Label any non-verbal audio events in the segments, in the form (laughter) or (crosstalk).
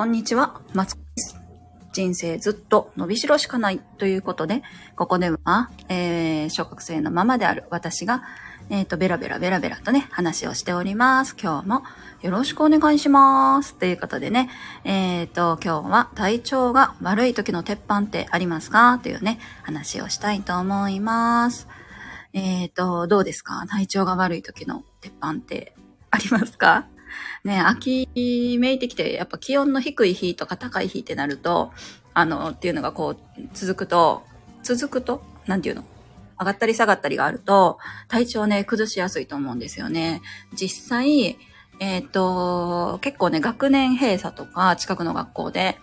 こんにちは、マツコです。人生ずっと伸びしろしかないということで、ここでは、えー、小学生のままである私が、えっ、と、ベラベラベラベラとね、話をしております。今日もよろしくお願いします。ということでね、えっ、と、今日は体調が悪い時の鉄板ってありますか？というね、話をしたいと思います。えっ、と、どうですか？体調が悪い時の鉄板ってありますか？ね、秋めいてきて、やっぱ気温の低い日とか高い日ってなると、あの、っていうのがこう、続くと、続くと、なんていうの？上がったり下がったりがあると、体調ね、崩しやすいと思うんですよね。実際、えっ、と、結構ね、学年閉鎖とか、近くの学校で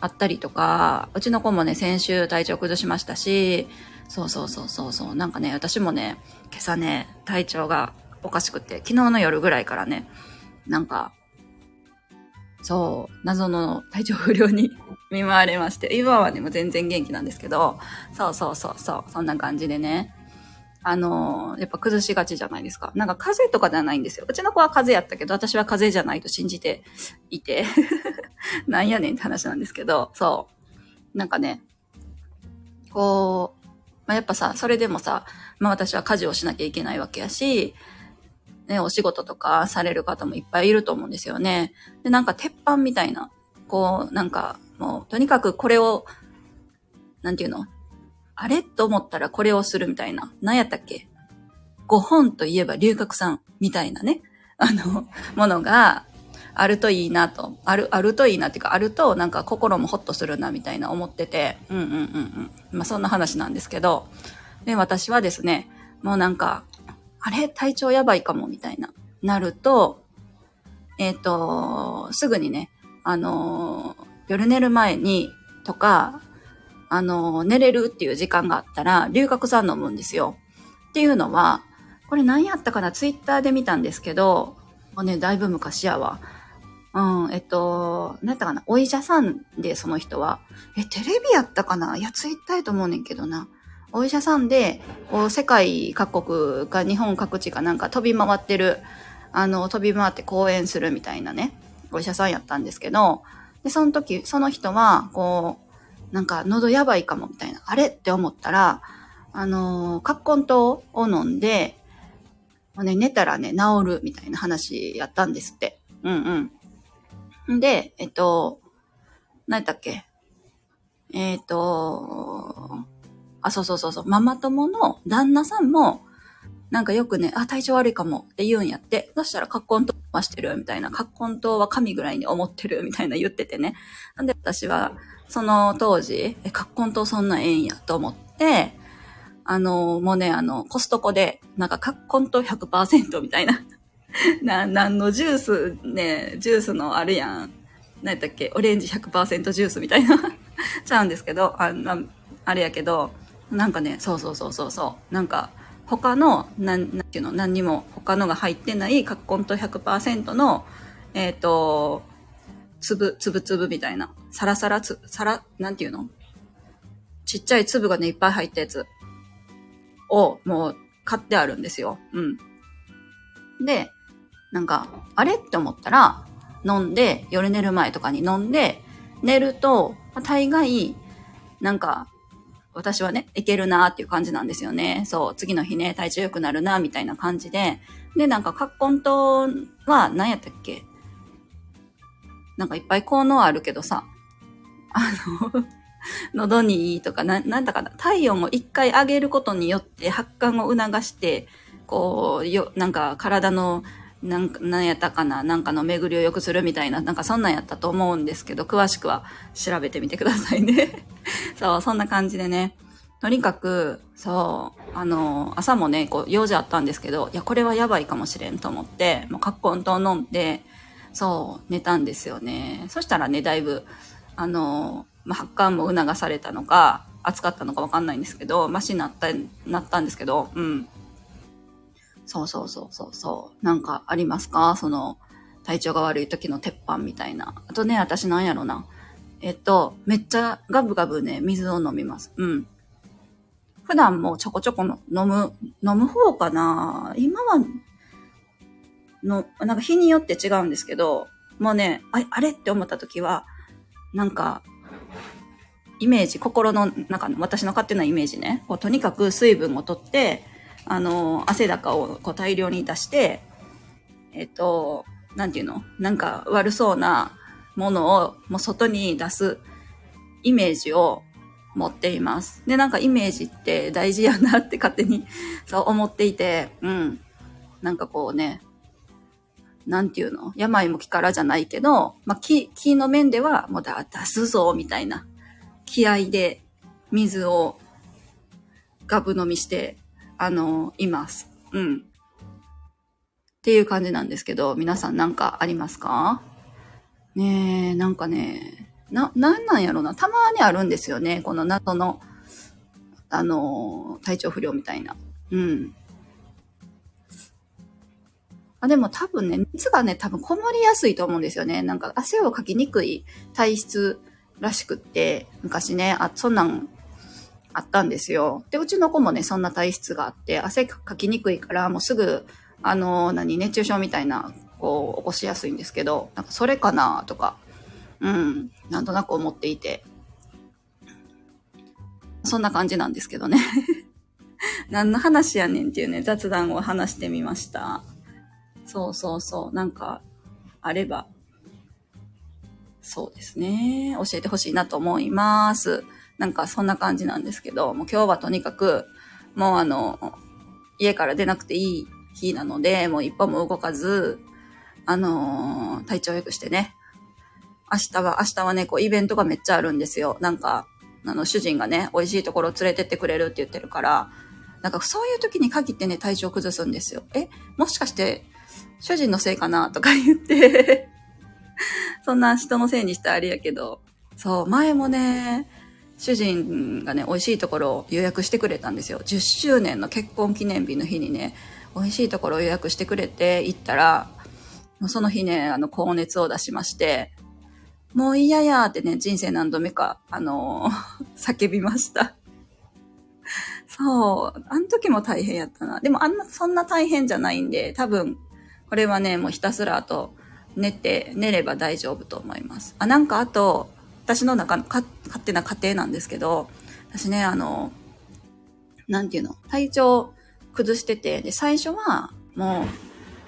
あったりとか、うちの子もね、先週体調崩しましたし、そうそうそうそうそう、なんかね、私もね、今朝ね、体調がおかしくて、昨日の夜ぐらいからね、なんか、そう、謎の体調不良に (laughs) 見舞われまして、今はね、もう全然元気なんですけど、そうそうそうそう、そんな感じでね、あのやっぱ崩しがちじゃないですか。なんか風邪とかではないんですよ。うちの子は風邪やったけど、私は風邪じゃないと信じていて、(laughs) なんやねんって話なんですけど、そう。なんかね、こう、まあ、やっぱさ、それでもさ、まあ私は家事をしなきゃいけないわけやし、ね、お仕事とかされる方もいっぱいいると思うんですよね。で、なんか鉄板みたいな、こう、なんか、もう、とにかくこれを、なんていうの？あれ？と思ったらこれをするみたいな。何やったっけ？ご本といえば龍角散みたいなね、あの、ものがあるといいなと、ある、あるといいなっていうか、あるとなんか心もホッとするなみたいな思ってて、うんうんうんうん。まあそんな話なんですけど、で、私はですね、もうなんか、あれ？体調やばいかもみたいな、なると、えっ、ー、と、すぐにね、あの、夜寝る前にとか、あの、寝れるっていう時間があったら、龍角散飲むんですよ。っていうのは、これ何やったかな？ツイッターで見たんですけど、もうね、だいぶ昔やわ。うん、えっと、何やったかな？お医者さんで、その人は。え、テレビやったかな？いや、ツイッターやと思うねんけどな。お医者さんで、こう、世界各国か日本各地かなんか飛び回ってる、あの、飛び回って講演するみたいなね、お医者さんやったんですけど、で、その時、その人は、こう、なんか喉やばいかもみたいな、あれって思ったら、あの、葛根湯を飲んで、もうね、寝たらね、治るみたいな話やったんですって。うんうん。で、えっと、何やったっけ？えっ、と、あ、そうそうそうそう、ママ友の旦那さんも、なんかよくね、あ、体調悪いかもって言うんやって。そしたら、葛根湯はしてるみたいな。葛根湯は神ぐらいに思ってるみたいな言っててね。なんで私は、その当時、え、葛根湯そんなええんやと思って、あの、もうね、あの、コストコで、なんか葛根湯100%みたいな。(laughs) な、なんのジュースね、ジュースのあるやん。何やったっけ？オレンジ100%ジュースみたいな。(laughs) ちゃうんですけど、ああれやけど、なんかね、そうそうそうそうそう。なんか、他の、なん、なんていうの、何にも他のが入ってない葛根と100%の、えっ、ー、と、粒、粒粒みたいな。サラサラつ、サラ、なんていうの？ちっちゃい粒がね、いっぱい入ったやつを、もう、買ってあるんですよ。うん。で、なんか、あれって思ったら、飲んで、夜寝る前とかに飲んで、寝ると、大概、なんか、私はね、いけるなっていう感じなんですよね。そう、次の日ね、体調良くなるな、みたいな感じで。で、なんか、葛根湯は何やったっけ？なんかいっぱい効能あるけどさ、あの (laughs) 喉にいいとか、な、なんだかな、体温を一回上げることによって発汗を促して、こう、よ、なんか体のなん、なんやったかな？なんかの巡りを良くするみたいな、なんかそんなんやったと思うんですけど、詳しくは調べてみてくださいね。(laughs) そう、そんな感じでね。とにかく、そう、あの、朝もね、こう、用事あったんですけど、いや、これはやばいかもしれんと思って、もう、カッコ飲んで、そう、寝たんですよね。そしたらね、だいぶ、あの、まあ、発汗も促されたのか、暑かったのかわかんないんですけど、マシになった、なったんですけど、うん。そうそうそうそうそう。なんかありますか？その、体調が悪い時の鉄板みたいな。あとね、私なんやろな。えっと、めっちゃガブガブね、水を飲みます。うん。普段もちょこちょこの飲む、飲む方かな？今は、の、なんか日によって違うんですけど、もうね、ああれって思った時は、なんか、イメージ、心の中の、私の勝手なイメージね、こうとにかく水分をとって、あの、汗高をこう大量に出して、えっ、と、なんていうの？なんか悪そうなものをもう外に出すイメージを持っています。で、なんかイメージって大事やなって勝手に (laughs) そう思っていて、うん。なんかこうね、なんていうの？病も気からじゃないけど、まあ、気、気の面ではもうだ出すぞ、みたいな気合で水をガブ飲みして、あの、います。うん。っていう感じなんですけど、皆さんなんかありますか？ねえ、なんかね、な、なんなんやろな。たまにあるんですよね。この謎の、あの、体調不良みたいな。うん。あでも多分ね、熱がね、多分こもりやすいと思うんですよね。なんか汗をかきにくい体質らしくって、昔ね、あ、そんなんあったんですよ。で、うちの子もね、そんな体質があって、汗かきにくいから、もうすぐ、あの、何、熱中症みたいな、こう、起こしやすいんですけど、なんかそれかなとか、うん、なんとなく思っていて。そんな感じなんですけどね。(laughs) 何の話やねんっていうね、雑談を話してみました。そうそうそう。なんか、あれば、そうですね。教えてほしいなと思います。なんかそんな感じなんですけど、もう今日はとにかく、もうあの、家から出なくていい日なので、もう一歩も動かず、あのー、体調良くしてね。明日は、明日はね、こうイベントがめっちゃあるんですよ。なんか、あの、主人がね、美味しいところを連れてってくれるって言ってるから、なんかそういう時に限ってね、体調崩すんですよ。え、もしかして、主人のせいかなとか言って (laughs) そんな人のせいにしてあれやけど、そう、前もね、主人がね、美味しいところを予約してくれたんですよ。10周年の結婚記念日の日にね、美味しいところを予約してくれて行ったら、その日ね、あの、高熱を出しまして、もう嫌やってね、人生何度目か、あのー、(laughs) 叫びました。そう、あの時も大変やったな。でもあんな、そんな大変じゃないんで、多分、これはね、もうひたすらあと寝て、寝れば大丈夫と思います。あ、なんかあと、私の中の勝手な家庭なんですけど、私ね、あの、なんていうの、体調崩してて、で、最初は、も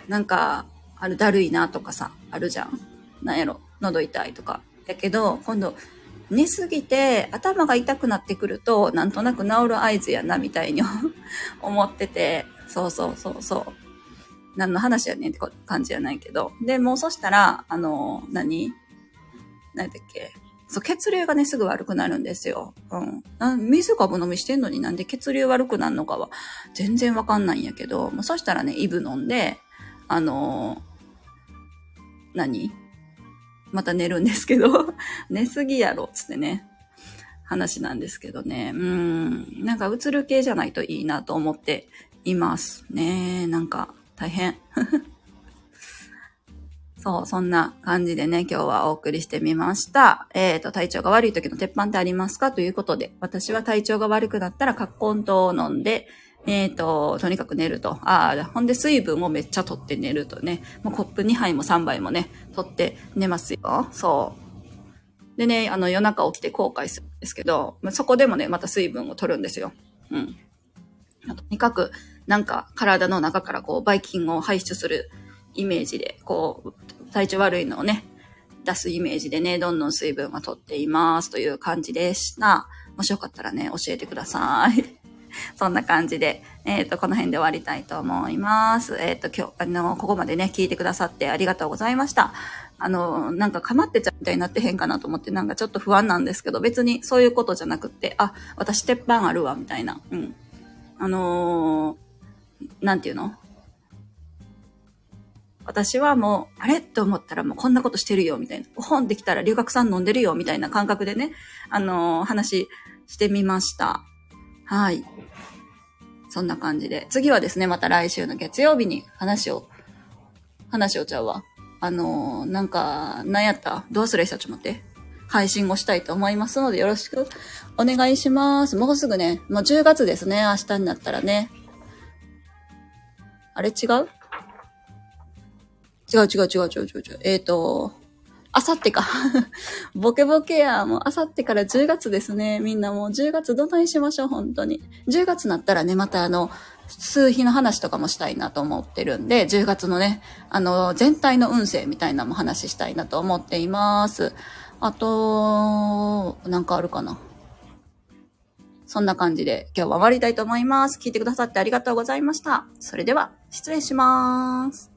う、なんか、あるだるいなとかさ、あるじゃん。なんやろ、喉痛いとか。やけど、今度、寝すぎて頭が痛くなってくると、なんとなく治る合図やな、みたいに (laughs) 思ってて、そうそうそうそう。何の話やねんって感じじゃないけど。で、もうそしたら、あの、何？何だっけ？そう、血流がね、すぐ悪くなるんですよ。うん。水ぶ飲みしてんのになんで血流悪くなるのかは全然わかんないんやけど、もうそしたらね、イブ飲んで、あの何？また寝るんですけど、(laughs) 寝すぎやろ、つってね。話なんですけどね。うん。なんか、うつる系じゃないといいなと思っていますね。なんか、大変。(laughs) そう、そんな感じでね、今日はお送りしてみました。えっ、ー、と、体調が悪い時の鉄板ってありますか？ということで、私は体調が悪くなったら、カッコン糖を飲んで、えっ、ー、と、とにかく寝ると。ああ、ほんで水分をめっちゃ取って寝るとね。もうコップ2杯も3杯もね、取って寝ますよ。そう。でね、あの、夜中起きて後悔するんですけど、そこでもね、また水分を取るんですよ。うん。とにかく、なんか体の中からこう、バイキンを排出するイメージで、こう、体調悪いのをね、出すイメージでね、どんどん水分は取っていますという感じでした。もしよかったらね、教えてください。(laughs) そんな感じで、えっ、ー、と、この辺で終わりたいと思います。えっ、ー、と、今日、あの、ここまでね、聞いてくださってありがとうございました。あの、なんかかまってちゃうみたいになってへんかなと思って、なんかちょっと不安なんですけど、別にそういうことじゃなくって、あ、私鉄板あるわ、みたいな。うん。あのーなんていうの？私はもう、あれ？と思ったらもうこんなことしてるよ、みたいな。本できたら留学さん飲んでるよ、みたいな感覚でね、あのー、話してみました。はい。そんな感じで。次はですね、また来週の月曜日に話を、話をちゃうわ。あのー、なんか、なんやった？どうする？したちょっと待って。配信をしたいと思いますので、よろしくお願いします。もうすぐね、もう10月ですね、明日になったらね。あれ？違う？違う違う違う違う違う違う。えっ、ー、と、あさってか。(laughs) ボケボケや。もうあさってから10月ですね。みんなもう10月どないしましょう、本当に。10月になったらね、またあの、数日の話とかもしたいなと思ってるんで、10月のね、あの、全体の運勢みたいなのも話したいなと思っています。あと、なんかあるかな。そんな感じで今日は終わりたいと思います。聞いてくださってありがとうございました。それでは、失礼します。